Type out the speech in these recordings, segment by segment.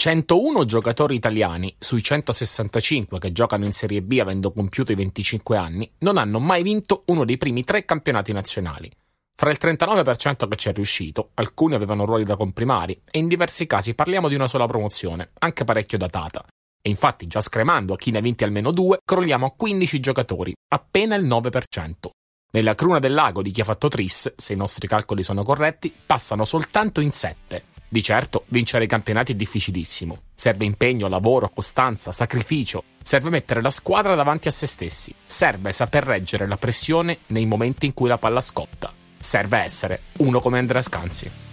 101 giocatori italiani sui 165 che giocano in Serie B avendo compiuto i 25 anni non hanno mai vinto uno dei primi tre campionati nazionali. Fra il 39% che ci è riuscito, alcuni avevano ruoli da comprimari e in diversi casi parliamo di una sola promozione, anche parecchio datata. E infatti, già scremando a chi ne ha vinti almeno due, crolliamo a 15 giocatori, appena il 9%. Nella cruna del lago di chi ha fatto Tris, se i nostri calcoli sono corretti, passano soltanto in 7. Di certo, vincere i campionati è difficilissimo. Serve impegno, lavoro, costanza, sacrificio. Serve mettere la squadra davanti a se stessi. Serve saper reggere la pressione nei momenti in cui la palla scotta. Serve essere uno come Andrea Scanzi.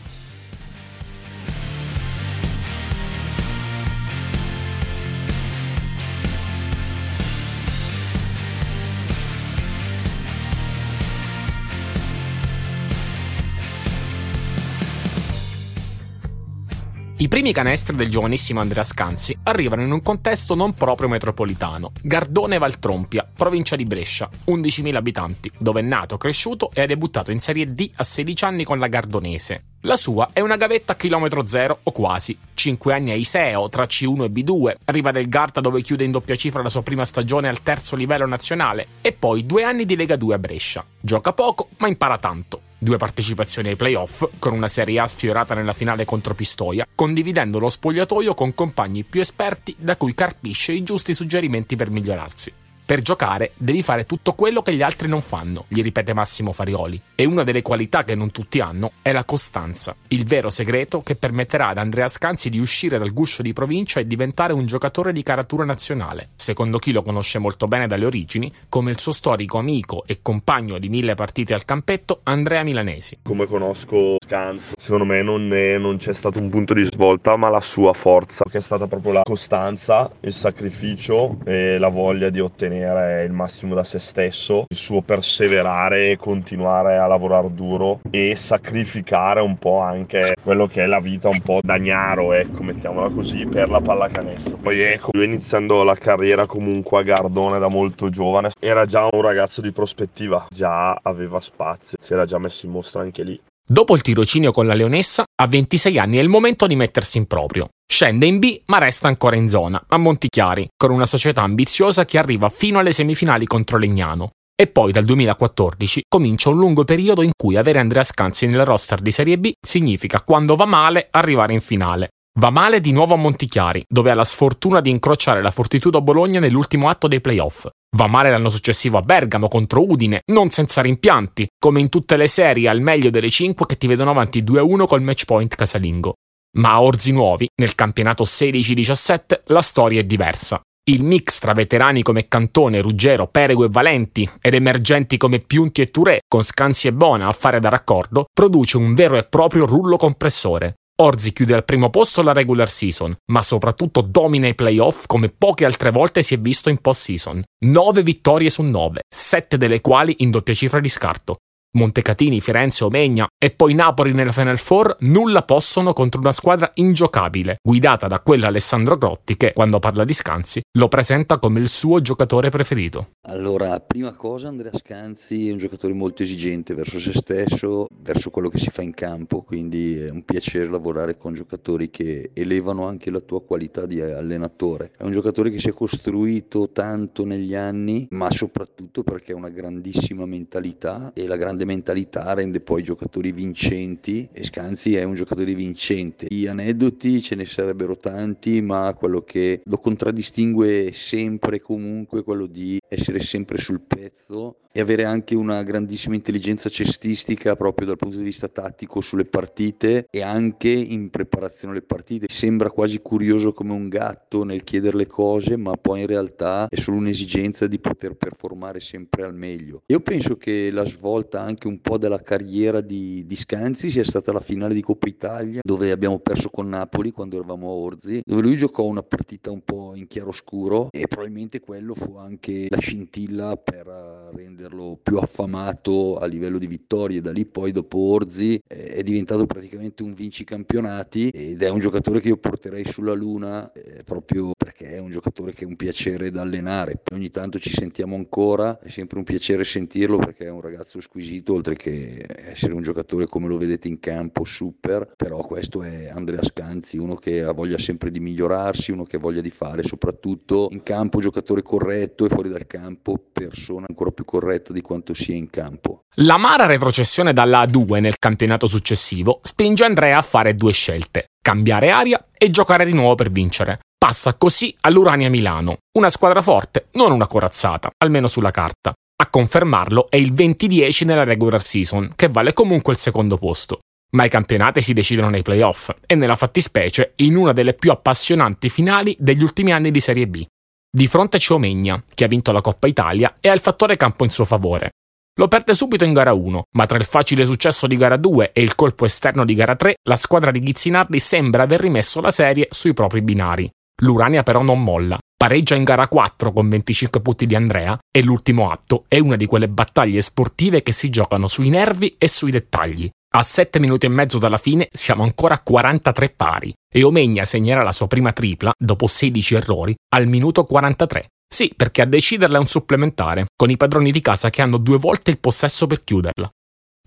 I primi canestri del giovanissimo Andrea Scanzi arrivano in un contesto non proprio metropolitano, Gardone Valtrompia, provincia di Brescia, 11.000 abitanti, dove è nato, cresciuto e ha debuttato in Serie D a 16 anni con la Gardonese. La sua è una gavetta a chilometro zero o quasi, 5 anni a Iseo tra C1 e B2, arriva del Garta dove chiude in doppia cifra la sua prima stagione al terzo livello nazionale e poi due anni di Lega 2 a Brescia. Gioca poco ma impara tanto due partecipazioni ai playoff, con una Serie A sfiorata nella finale contro Pistoia, condividendo lo spogliatoio con compagni più esperti da cui carpisce i giusti suggerimenti per migliorarsi. Per giocare devi fare tutto quello che gli altri non fanno, gli ripete Massimo Farioli. E una delle qualità che non tutti hanno è la costanza, il vero segreto che permetterà ad Andrea Scanzi di uscire dal guscio di provincia e diventare un giocatore di caratura nazionale, secondo chi lo conosce molto bene dalle origini, come il suo storico amico e compagno di mille partite al campetto, Andrea Milanesi. Come conosco Scanzi, secondo me non, è, non c'è stato un punto di svolta, ma la sua forza, che è stata proprio la costanza, il sacrificio e la voglia di ottenere ottenere il massimo da se stesso, il suo perseverare e continuare a lavorare duro e sacrificare un po' anche quello che è la vita un po' dagnaro, ecco, mettiamola così, per la pallacanestro. Poi ecco, lui iniziando la carriera comunque a Gardone da molto giovane, era già un ragazzo di prospettiva, già aveva spazio, si era già messo in mostra anche lì. Dopo il tirocinio con la Leonessa, a 26 anni è il momento di mettersi in proprio. Scende in B, ma resta ancora in zona, a Montichiari, con una società ambiziosa che arriva fino alle semifinali contro Legnano. E poi dal 2014 comincia un lungo periodo in cui avere Andrea Scanzi nel roster di Serie B significa, quando va male, arrivare in finale. Va male di nuovo a Montichiari, dove ha la sfortuna di incrociare la Fortitudo Bologna nell'ultimo atto dei playoff. Va male l'anno successivo a Bergamo contro Udine, non senza rimpianti, come in tutte le serie al meglio delle 5 che ti vedono avanti 2-1 col match point casalingo. Ma a Orzi Nuovi, nel campionato 16-17, la storia è diversa. Il mix tra veterani come Cantone, Ruggero, Perego e Valenti ed emergenti come Piunti e Touré, con Scansi e Bona a fare da raccordo, produce un vero e proprio rullo compressore. Orzi chiude al primo posto la regular season, ma soprattutto domina i playoff come poche altre volte si è visto in post-season. 9 vittorie su 9, 7 delle quali in doppia cifra di scarto. Montecatini, Firenze, Omegna e poi Napoli nella Final Four nulla possono contro una squadra ingiocabile, guidata da quell'Alessandro Grotti che, quando parla di Scanzi, lo presenta come il suo giocatore preferito. Allora, prima cosa Andrea Scanzi è un giocatore molto esigente verso se stesso, verso quello che si fa in campo, quindi è un piacere lavorare con giocatori che elevano anche la tua qualità di allenatore. È un giocatore che si è costruito tanto negli anni, ma soprattutto perché ha una grandissima mentalità e la grande mentalità rende poi i giocatori vincenti e Scanzi è un giocatore vincente. Gli aneddoti ce ne sarebbero tanti, ma quello che lo contraddistingue sempre comunque è quello di essere sempre sul pezzo e avere anche una grandissima intelligenza cestistica proprio dal punto di vista tattico sulle partite e anche in preparazione alle partite. Sembra quasi curioso come un gatto nel chiedere le cose, ma poi in realtà è solo un'esigenza di poter performare sempre al meglio. Io penso che la svolta anche un po' della carriera di, di Scanzi sia stata la finale di Coppa Italia, dove abbiamo perso con Napoli quando eravamo a Orzi, dove lui giocò una partita un po' in chiaroscuro e probabilmente quello fu anche la scintilla per renderlo più affamato a livello di vittorie. Da lì poi dopo Orzi è diventato praticamente un vincicampionati ed è un giocatore che io porterei sulla luna eh, proprio perché è un giocatore che è un piacere da allenare. Ogni tanto ci sentiamo ancora, è sempre un piacere sentirlo perché è un ragazzo squisito squisito, oltre che essere un giocatore come lo vedete in campo super, però questo è Andrea Scanzi, uno che ha voglia sempre di migliorarsi, uno che ha voglia di fare, soprattutto in campo giocatore corretto e fuori dal campo persona ancora più corretta di quanto sia in campo. L'amara retrocessione dalla A2 nel campionato successivo spinge Andrea a fare due scelte, cambiare aria e giocare di nuovo per vincere. Passa così all'Urania Milano, una squadra forte, non una corazzata, almeno sulla carta. A confermarlo è il 20-10 nella regular season, che vale comunque il secondo posto. Ma i campionati si decidono nei playoff e nella fattispecie in una delle più appassionanti finali degli ultimi anni di Serie B. Di fronte c'è Omegna, che ha vinto la Coppa Italia e ha il fattore campo in suo favore. Lo perde subito in gara 1, ma tra il facile successo di gara 2 e il colpo esterno di gara 3, la squadra di Ghizzinardi sembra aver rimesso la serie sui propri binari. L'Urania però non molla. Pareggia in gara 4 con 25 punti di Andrea e l'ultimo atto è una di quelle battaglie sportive che si giocano sui nervi e sui dettagli. A 7 minuti e mezzo dalla fine siamo ancora a 43 pari e Omegna segnerà la sua prima tripla, dopo 16 errori, al minuto 43. Sì, perché a deciderla è un supplementare, con i padroni di casa che hanno due volte il possesso per chiuderla.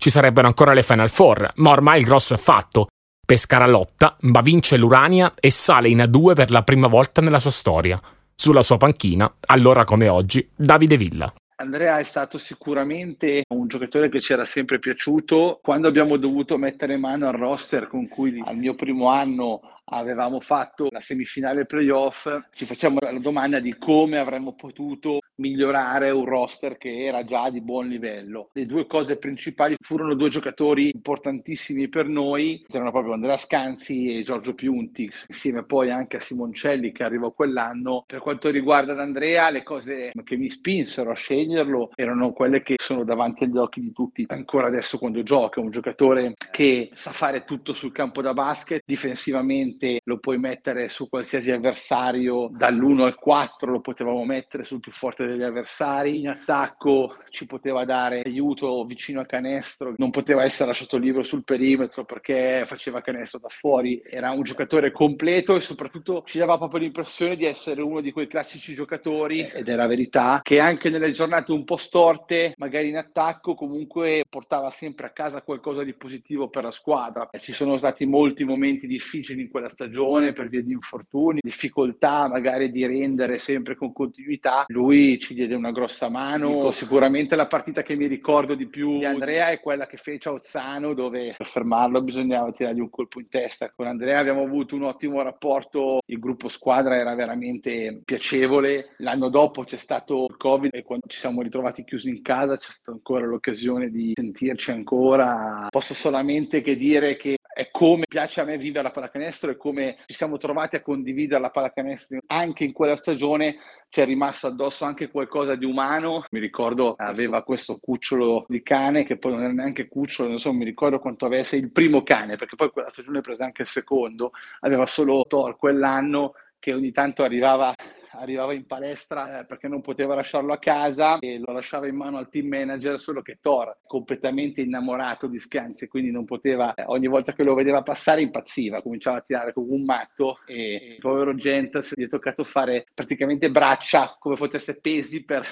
Ci sarebbero ancora le Final Four, ma ormai il grosso è fatto Pescara lotta, ma vince l'Urania e sale in A2 per la prima volta nella sua storia. Sulla sua panchina, allora come oggi, Davide Villa. Andrea è stato sicuramente un giocatore che ci era sempre piaciuto. Quando abbiamo dovuto mettere mano al roster con cui al mio primo anno avevamo fatto la semifinale playoff, ci facciamo la domanda di come avremmo potuto migliorare un roster che era già di buon livello. Le due cose principali furono due giocatori importantissimi per noi, erano proprio Andrea Scanzi e Giorgio Piunti, insieme poi anche a Simoncelli che arrivò quell'anno. Per quanto riguarda Andrea, le cose che mi spinsero a sceglierlo erano quelle che sono davanti agli occhi di tutti ancora adesso quando gioca, un giocatore che sa fare tutto sul campo da basket, difensivamente ovviamente lo puoi mettere su qualsiasi avversario, dall'1 al 4 lo potevamo mettere sul più forte degli avversari, in attacco ci poteva dare aiuto vicino al canestro, non poteva essere lasciato libero sul perimetro perché faceva canestro da fuori, era un giocatore completo e soprattutto ci dava proprio l'impressione di essere uno di quei classici giocatori, ed è la verità, che anche nelle giornate un po' storte, magari in attacco, comunque portava sempre a casa qualcosa di positivo per la squadra. Ci sono stati molti momenti difficili in quella stagione per via di infortuni, difficoltà magari di rendere sempre con continuità, lui ci diede una grossa mano. Sicuramente la partita che mi ricordo di più di Andrea è quella che fece a Ozzano, dove per fermarlo bisognava tirargli un colpo in testa. Con Andrea abbiamo avuto un ottimo rapporto, il gruppo squadra era veramente piacevole. L'anno dopo c'è stato il Covid e quando ci siamo ritrovati chiusi in casa c'è stata ancora l'occasione di sentirci ancora. Posso solamente che dire che è come piace a me vivere la pallacanestro e come ci siamo trovati a condividere la pallacanestro anche in quella stagione c'è rimasto addosso anche qualcosa di umano. Mi ricordo aveva questo cucciolo di cane che poi non era neanche cucciolo non so mi ricordo quanto avesse il primo cane perché poi quella stagione prese anche il secondo aveva solo Thor quell'anno che ogni tanto arrivava arrivava in palestra eh, perché non poteva lasciarlo a casa e lo lasciava in mano al team manager, solo che Thor, completamente innamorato di Scanzi, quindi non poteva, eh, ogni volta che lo vedeva passare impazziva, cominciava a tirare come un matto e il povero Gentes gli è toccato fare praticamente braccia come potesse pesi per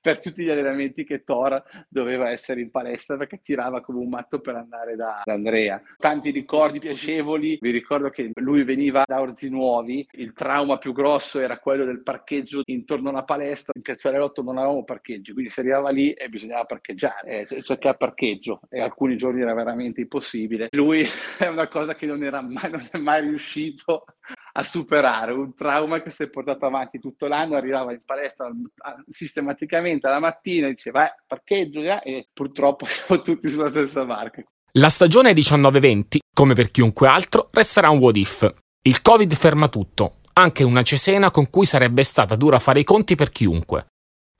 per tutti gli allenamenti che Thor doveva essere in palestra perché tirava come un matto per andare da, Andrea. Tanti ricordi piacevoli, vi ricordo che lui veniva da Orzi Nuovi, il trauma più grosso era quello del parcheggio intorno alla palestra, in Piazzale 8 non avevamo parcheggi, quindi si arrivava lì e bisognava parcheggiare, eh, cercare parcheggio e alcuni giorni era veramente impossibile. Lui è una cosa che non, era mai, non è mai riuscito a superare, un trauma che si è portato avanti tutto l'anno, arrivava in palestra sistematicamente alla mattina e diceva eh, parcheggio e purtroppo siamo tutti sulla stessa barca. La stagione 19-20, come per chiunque altro, resterà un what if. Il Covid ferma tutto, anche una Cesena con cui sarebbe stata dura fare i conti per chiunque.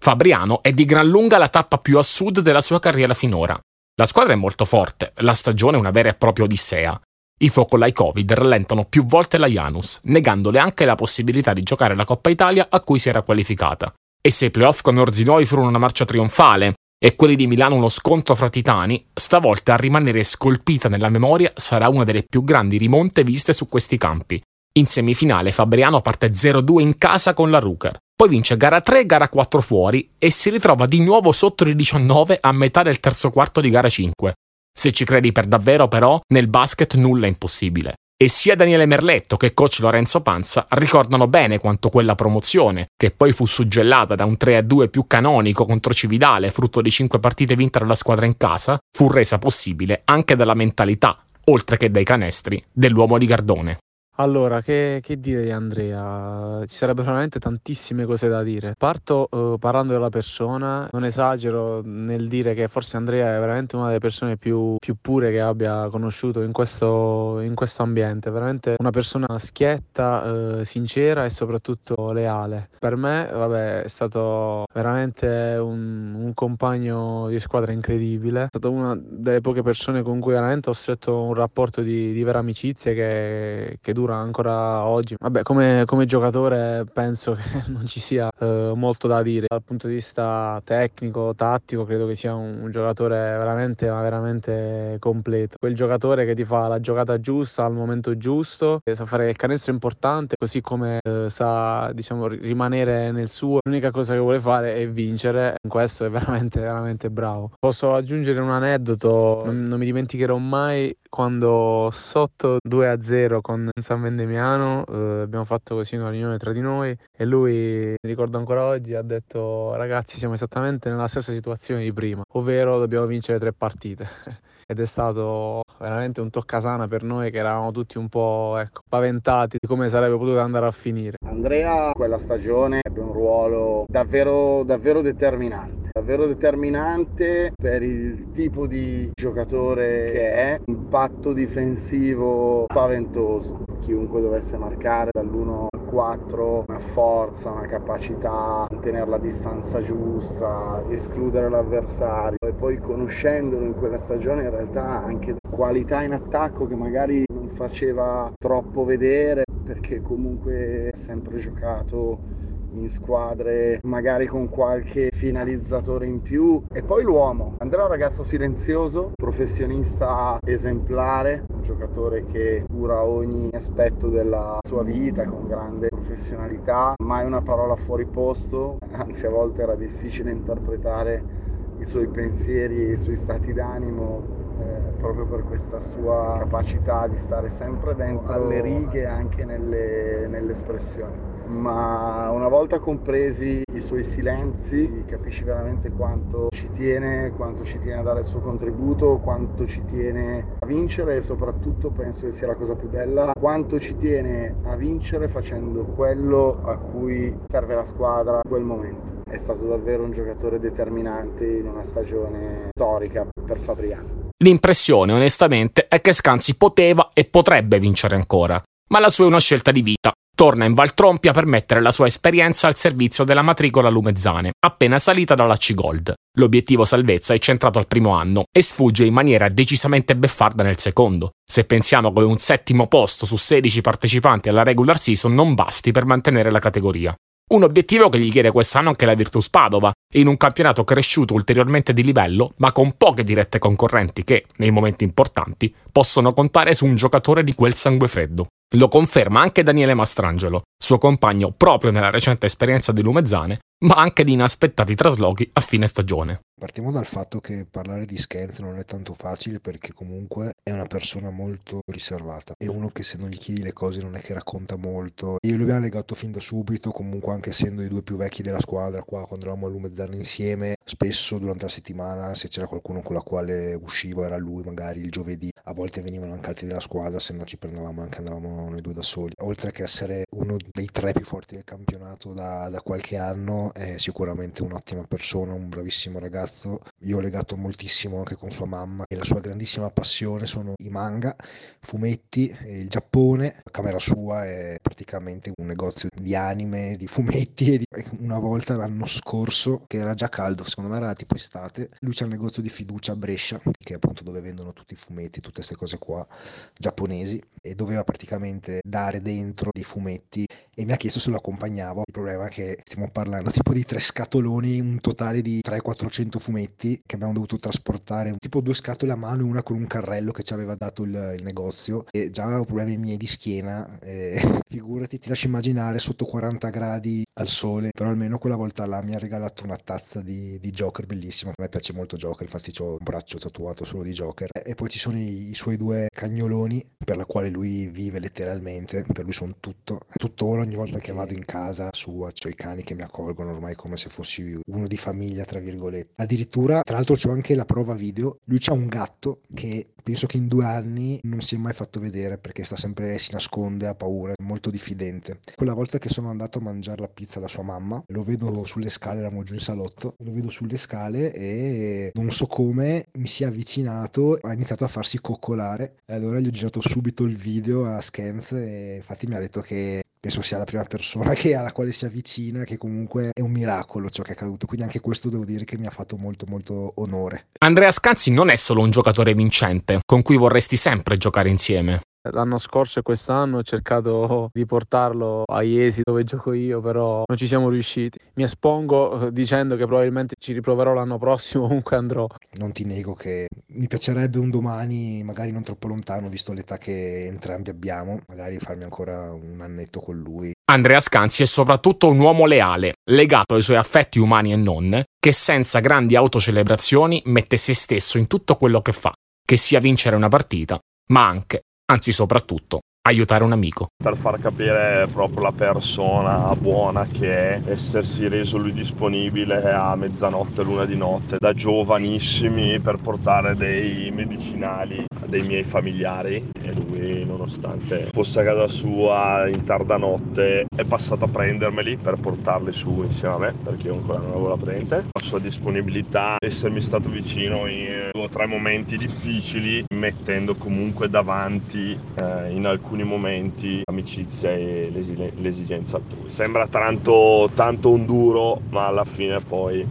Fabriano è di gran lunga la tappa più a sud della sua carriera finora. La squadra è molto forte, la stagione è una vera e propria odissea. I focolai Covid rallentano più volte la Janus, negandole anche la possibilità di giocare la Coppa Italia a cui si era qualificata. E se i playoff con Orzinoi furono una marcia trionfale e quelli di Milano uno scontro fra titani, stavolta a rimanere scolpita nella memoria sarà una delle più grandi rimonte viste su questi campi. In semifinale Fabriano parte 0-2 in casa con la Ruker, poi vince gara 3 e gara 4 fuori e si ritrova di nuovo sotto di 19 a metà del terzo quarto di gara 5. Se ci credi per davvero però, nel basket nulla è impossibile. E sia Daniele Merletto che coach Lorenzo Panza ricordano bene quanto quella promozione, che poi fu suggellata da un 3-2 più canonico contro Cividale, frutto di 5 partite vinte dalla squadra in casa, fu resa possibile anche dalla mentalità, oltre che dai canestri, dell'uomo di Gardone. Allora, che, che dire di Andrea? Ci sarebbero veramente tantissime cose da dire. Parto eh, parlando della persona, non esagero nel dire che forse Andrea è veramente una delle persone più, più pure che abbia conosciuto in questo, in questo ambiente, veramente una persona schietta, eh, sincera e soprattutto leale. Per me, vabbè, è stato veramente un, un compagno di squadra incredibile, è stato una delle poche persone con cui veramente ho stretto un rapporto di, di vera amicizia che, che dura dura ancora oggi. Vabbè, come, come giocatore penso che non ci sia eh, molto da dire. Dal punto di vista tecnico, tattico, credo che sia un, un giocatore veramente, ma veramente completo. Quel giocatore che ti fa la giocata giusta al momento giusto, sa fare il canestro importante, così come eh, sa diciamo, rimanere nel suo. L'unica cosa che vuole fare è vincere. In questo è veramente, veramente bravo. Posso aggiungere un aneddoto, non, non mi dimenticherò mai quando sotto 2 a 0 con San Vendemiano eh, abbiamo fatto così una riunione tra di noi e lui, ricordo ancora oggi, ha detto ragazzi siamo esattamente nella stessa situazione di prima, ovvero dobbiamo vincere tre partite. Ed è stato veramente un toccasana per noi che eravamo tutti un po' ecco, paventati di come sarebbe potuto andare a finire. Andrea quella stagione ebbe un ruolo davvero, davvero determinante davvero determinante per il tipo di giocatore che è, impatto difensivo spaventoso. Chiunque dovesse marcare dall'1 al 4 una forza, una capacità di tenere la distanza giusta, escludere l'avversario e poi conoscendolo in quella stagione in realtà anche qualità in attacco che magari non faceva troppo vedere perché comunque ha sempre giocato in squadre magari con qualche finalizzatore in più. E poi l'uomo. Andrea è un ragazzo silenzioso professionista esemplare un giocatore che cura ogni aspetto della sua vita con grande professionalità mai una parola fuori posto. Anzi a volte era difficile interpretare i suoi pensieri e i suoi stati d'animo eh, proprio per questa sua capacità di stare sempre dentro alle righe anche nelle, nelle espressioni ma una volta compresi i suoi silenzi capisci veramente quanto ci tiene, quanto ci tiene a dare il suo contributo, quanto ci tiene a vincere e soprattutto penso che sia la cosa più bella, quanto ci tiene a vincere facendo quello a cui serve la squadra in quel momento. È stato davvero un giocatore determinante in una stagione storica per Fabriano. L'impressione, onestamente, è che Scanzi poteva e potrebbe vincere ancora, ma la sua è una scelta di vita torna in Valtrompia per mettere la sua esperienza al servizio della matricola Lumezzane, appena salita dalla C-Gold. L'obiettivo salvezza è centrato al primo anno e sfugge in maniera decisamente beffarda nel secondo, se pensiamo che un settimo posto su 16 partecipanti alla regular season non basti per mantenere la categoria. Un obiettivo che gli chiede quest'anno anche la Virtus Padova, in un campionato cresciuto ulteriormente di livello, ma con poche dirette concorrenti che, nei momenti importanti, possono contare su un giocatore di quel sangue freddo. Lo conferma anche Daniele Mastrangelo, suo compagno proprio nella recente esperienza di Lumezzane, ma anche di inaspettati traslochi a fine stagione. Partiamo dal fatto che parlare di Skenz non è tanto facile perché comunque è una persona molto riservata. È uno che se non gli chiedi le cose non è che racconta molto. Io lo abbiamo legato fin da subito, comunque anche essendo i due più vecchi della squadra qua quando eravamo a Lumezzane insieme, spesso durante la settimana se c'era qualcuno con la quale uscivo era lui magari il giovedì. A volte venivano anche altri della squadra, se no ci prendevamo anche andavamo noi due da soli. Oltre che essere uno dei tre più forti del campionato da, da qualche anno, è sicuramente un'ottima persona, un bravissimo ragazzo ragazzo, io ho legato moltissimo anche con sua mamma e la sua grandissima passione sono i manga, fumetti, il Giappone. La camera sua è praticamente un negozio di anime, di fumetti e di... una volta l'anno scorso, che era già caldo, secondo me era tipo estate, lui c'ha un negozio di fiducia a Brescia, che è appunto dove vendono tutti i fumetti, tutte queste cose qua giapponesi e doveva praticamente dare dentro dei fumetti e mi ha chiesto se lo accompagnavo. Il problema è che stiamo parlando tipo di tre scatoloni, un totale di 300-400 fumetti che abbiamo dovuto trasportare, tipo due scatole a mano e una con un carrello che ci aveva dato il, il negozio e già avevo problemi miei di schiena. E, figurati, ti lascio immaginare sotto 40 gradi al sole, però almeno quella volta là mi ha regalato una tazza di, di Joker bellissima. A me piace molto Joker, infatti ho un braccio tatuato solo di Joker. E, e poi ci sono i, i, suoi due cagnoloni per la quale lui vive letteralmente, per lui sono tutto. Tuttora ogni volta che vado in casa sua ho i cani che mi accolgono ormai come se fossi uno di famiglia, tra virgolette. Addirittura, tra l'altro c'ho anche la prova video, lui c'ha un gatto che penso che in due anni non si è mai fatto vedere perché sta sempre, si nasconde, ha paura, è molto diffidente. Quella volta che sono andato a mangiare la pizza da sua mamma, lo vedo sulle scale, eravamo giù in salotto, lo vedo sulle scale e non so come mi si è avvicinato, ha iniziato a farsi coccolare e allora gli ho girato subito il video a Scans e infatti mi ha detto che penso sia la prima persona che, alla quale si avvicina, che comunque è un miracolo ciò che è accaduto. Quindi anche questo devo dire che mi ha fatto molto molto onore. Andrea Scanzi non è solo un giocatore vincente, con cui vorresti sempre giocare insieme. L'anno scorso e quest'anno ho cercato di portarlo a Iesi dove gioco io, però non ci siamo riusciti. Mi espongo eh, dicendo che probabilmente ci riproverò l'anno prossimo, comunque andrò. Non ti nego che mi piacerebbe un domani, magari non troppo lontano, visto l'età che entrambi abbiamo, magari farmi ancora un annetto con lui. Andrea Scanzi è soprattutto un uomo leale, legato ai suoi affetti umani e non, che senza grandi autocelebrazioni mette se stesso in tutto quello che fa, che sia vincere una partita, ma anche anzi soprattutto aiutare un amico. Per far capire proprio la persona buona che è, essersi reso lui disponibile a mezzanotte, luna di notte, da giovanissimi per portare dei medicinali dei miei familiari e lui nonostante fosse a casa sua in tarda notte è passato a prendermeli per portarli su insieme a me perché io ancora non avevo la patente. La sua disponibilità, essermi stato vicino in due o tre momenti difficili, mettendo comunque davanti eh, in alcuni alcuni momenti l'amicizia e l'esigenza altrui. Sembra tanto, tanto un duro, ma alla fine poi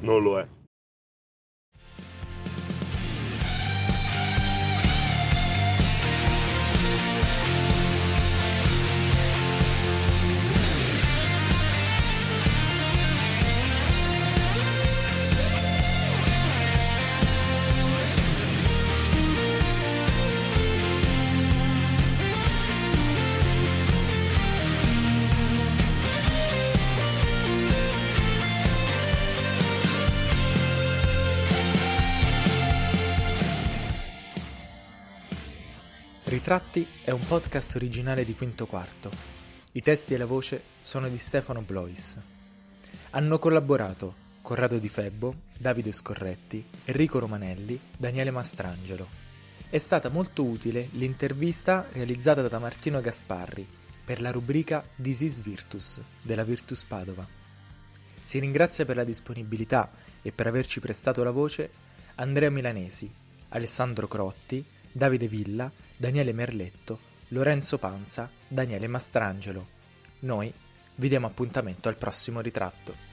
non lo è. Ritratti è un podcast originale di Quinto Quarto. I testi e la voce sono di Stefano Blois. Hanno collaborato Corrado Di Febbo, Davide Scorretti, Enrico Romanelli, Daniele Mastrangelo. È stata molto utile l'intervista realizzata da Martino Gasparri per la rubrica Disis Virtus della Virtus Padova. Si ringrazia per la disponibilità e per averci prestato la voce Andrea Milanesi, Alessandro Crotti, Davide Villa Daniele Merletto, Lorenzo Panza, Daniele Mastrangelo. Noi vi diamo appuntamento al prossimo ritratto.